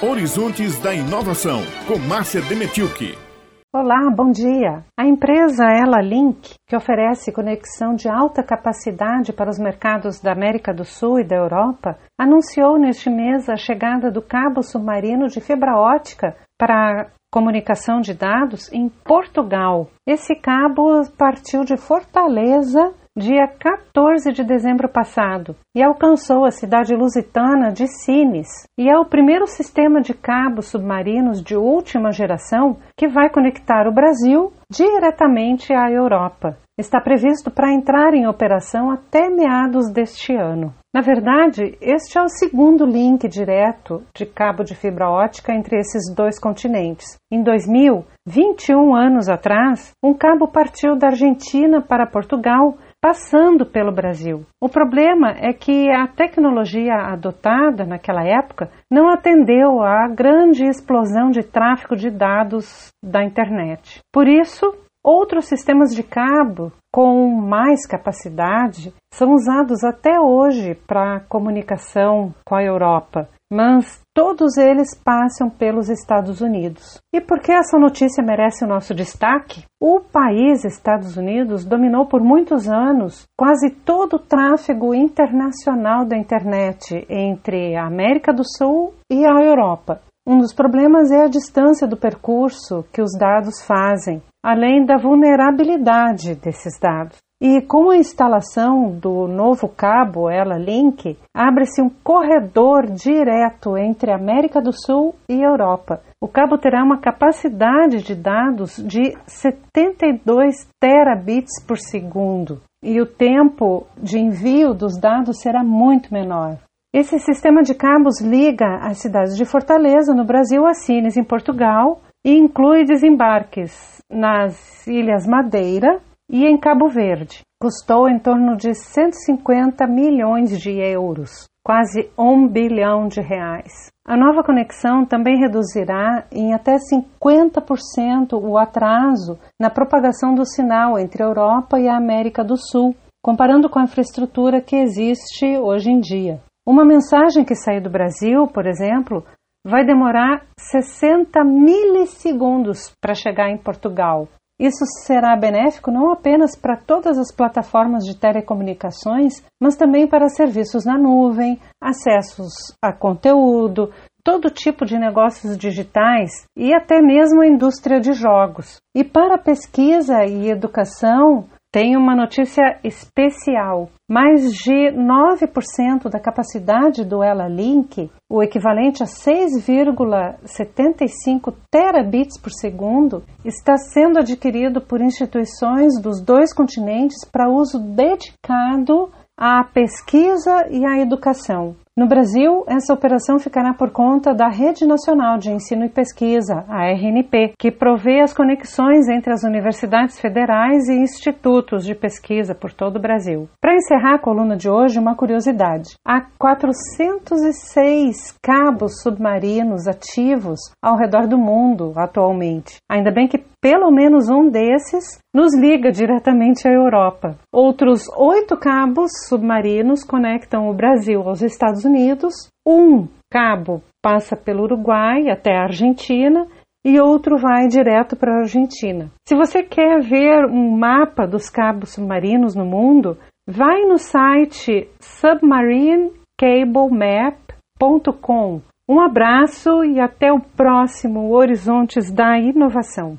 Horizontes da Inovação, com Márcia Demetilke. Olá, bom dia. A empresa Ela Link, que oferece conexão de alta capacidade para os mercados da América do Sul e da Europa, anunciou neste mês a chegada do cabo submarino de fibra ótica para comunicação de dados em Portugal. Esse cabo partiu de Fortaleza dia 14 de dezembro passado e alcançou a cidade lusitana de Sines. E é o primeiro sistema de cabos submarinos de última geração que vai conectar o Brasil diretamente à Europa. Está previsto para entrar em operação até meados deste ano. Na verdade, este é o segundo link direto de cabo de fibra ótica entre esses dois continentes. Em 2000, 21 anos atrás, um cabo partiu da Argentina para Portugal passando pelo Brasil. O problema é que a tecnologia adotada naquela época não atendeu à grande explosão de tráfego de dados da internet. Por isso, outros sistemas de cabo com mais capacidade são usados até hoje para comunicação com a Europa mas todos eles passam pelos Estados Unidos. E por que essa notícia merece o nosso destaque? O país Estados Unidos dominou por muitos anos quase todo o tráfego internacional da internet entre a América do Sul e a Europa. Um dos problemas é a distância do percurso que os dados fazem, além da vulnerabilidade desses dados. E com a instalação do novo cabo Ela Link, abre-se um corredor direto entre América do Sul e Europa. O cabo terá uma capacidade de dados de 72 terabits por segundo e o tempo de envio dos dados será muito menor. Esse sistema de cabos liga as cidades de Fortaleza, no Brasil, a Sines, em Portugal, e inclui desembarques nas Ilhas Madeira, e em Cabo Verde. Custou em torno de 150 milhões de euros, quase um bilhão de reais. A nova conexão também reduzirá em até 50% o atraso na propagação do sinal entre a Europa e a América do Sul, comparando com a infraestrutura que existe hoje em dia. Uma mensagem que sair do Brasil, por exemplo, vai demorar 60 milissegundos para chegar em Portugal, isso será benéfico não apenas para todas as plataformas de telecomunicações, mas também para serviços na nuvem, acessos a conteúdo, todo tipo de negócios digitais e até mesmo a indústria de jogos. E para pesquisa e educação, tem uma notícia especial. Mais de 9% da capacidade do Ela Link, o equivalente a 6,75 terabits por segundo, está sendo adquirido por instituições dos dois continentes para uso dedicado à pesquisa e à educação. No Brasil, essa operação ficará por conta da Rede Nacional de Ensino e Pesquisa, a RNP, que provê as conexões entre as universidades federais e institutos de pesquisa por todo o Brasil. Para encerrar a coluna de hoje, uma curiosidade: há 406 cabos submarinos ativos ao redor do mundo atualmente. Ainda bem que pelo menos um desses nos liga diretamente à Europa. Outros oito cabos submarinos conectam o Brasil aos Estados Unidos. Um cabo passa pelo Uruguai até a Argentina e outro vai direto para a Argentina. Se você quer ver um mapa dos cabos submarinos no mundo, vai no site submarinecablemap.com. Um abraço e até o próximo Horizontes da Inovação.